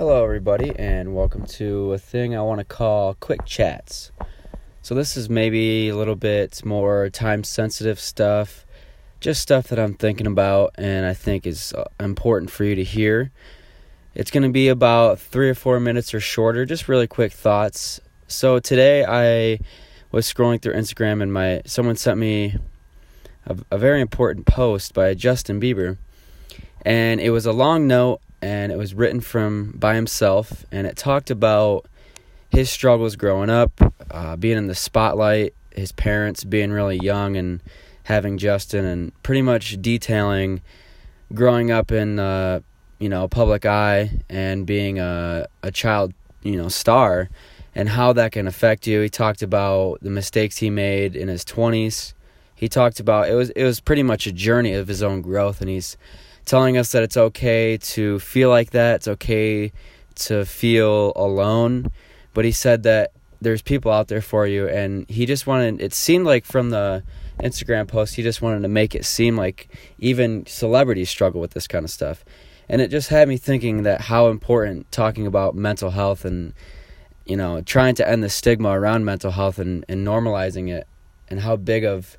Hello, everybody, and welcome to a thing I want to call Quick Chats. So, this is maybe a little bit more time sensitive stuff, just stuff that I'm thinking about and I think is uh, important for you to hear. It's going to be about three or four minutes or shorter, just really quick thoughts. So, today I was scrolling through Instagram and my someone sent me a, a very important post by Justin Bieber, and it was a long note and it was written from by himself and it talked about his struggles growing up uh, being in the spotlight his parents being really young and having justin and pretty much detailing growing up in uh, you know public eye and being a, a child you know star and how that can affect you. He talked about the mistakes he made in his 20s he talked about it was it was pretty much a journey of his own growth and he's telling us that it's okay to feel like that, it's okay to feel alone. But he said that there's people out there for you, and he just wanted, it seemed like from the Instagram post, he just wanted to make it seem like even celebrities struggle with this kind of stuff. And it just had me thinking that how important talking about mental health and, you know, trying to end the stigma around mental health and, and normalizing it and how big of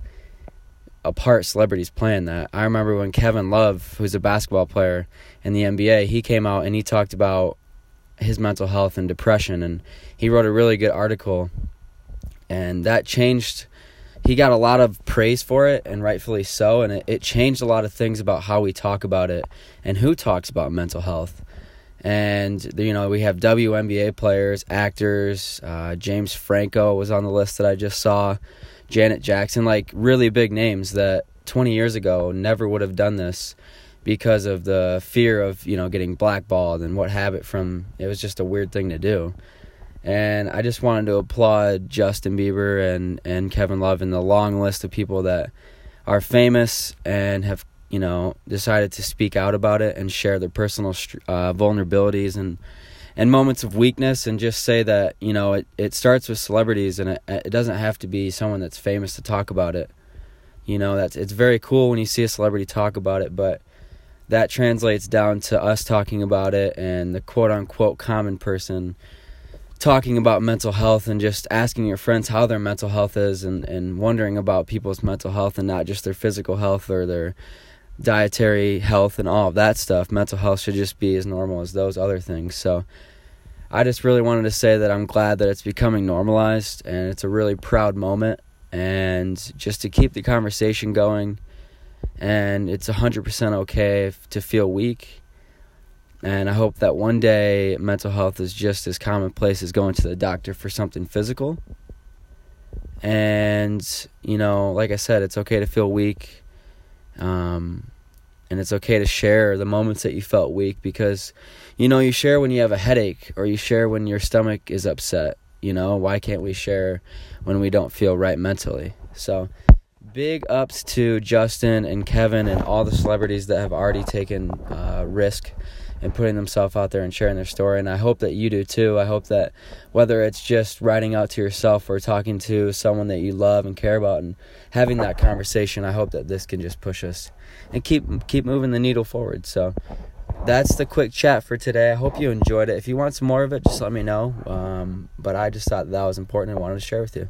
a part celebrities playing that. I remember when Kevin Love, who's a basketball player in the NBA, he came out and he talked about his mental health and depression and he wrote a really good article and that changed he got a lot of praise for it and rightfully so and it, it changed a lot of things about how we talk about it and who talks about mental health and you know we have WNBA players, actors. Uh, James Franco was on the list that I just saw. Janet Jackson, like really big names that 20 years ago never would have done this because of the fear of, you know, getting blackballed and what habit from it was just a weird thing to do. And I just wanted to applaud Justin Bieber and, and Kevin Love and the long list of people that are famous and have, you know, decided to speak out about it and share their personal uh, vulnerabilities and and moments of weakness and just say that you know it, it starts with celebrities and it, it doesn't have to be someone that's famous to talk about it. You know that's it's very cool when you see a celebrity talk about it but that translates down to us talking about it and the quote unquote common person talking about mental health and just asking your friends how their mental health is and, and wondering about people's mental health and not just their physical health or their dietary health and all of that stuff. Mental health should just be as normal as those other things. So I just really wanted to say that I'm glad that it's becoming normalized and it's a really proud moment and just to keep the conversation going and it's 100% okay to feel weak and I hope that one day mental health is just as commonplace as going to the doctor for something physical. And, you know, like I said, it's okay to feel weak. Um, and it's okay to share the moments that you felt weak because you know you share when you have a headache or you share when your stomach is upset you know? Why can't we share when we don't feel right mentally? So big ups to justin and kevin and all the celebrities that have already taken uh, risk and putting themselves out there and sharing their story. And I hope that you do too. I hope that whether it's just writing out to yourself or talking to someone that you love and care about and having that conversation, I hope that this can just push us and keep keep moving the needle forward. So that's the quick chat for today. I hope you enjoyed it. If you want some more of it, just let me know. Um, but I just thought that was important and wanted to share with you.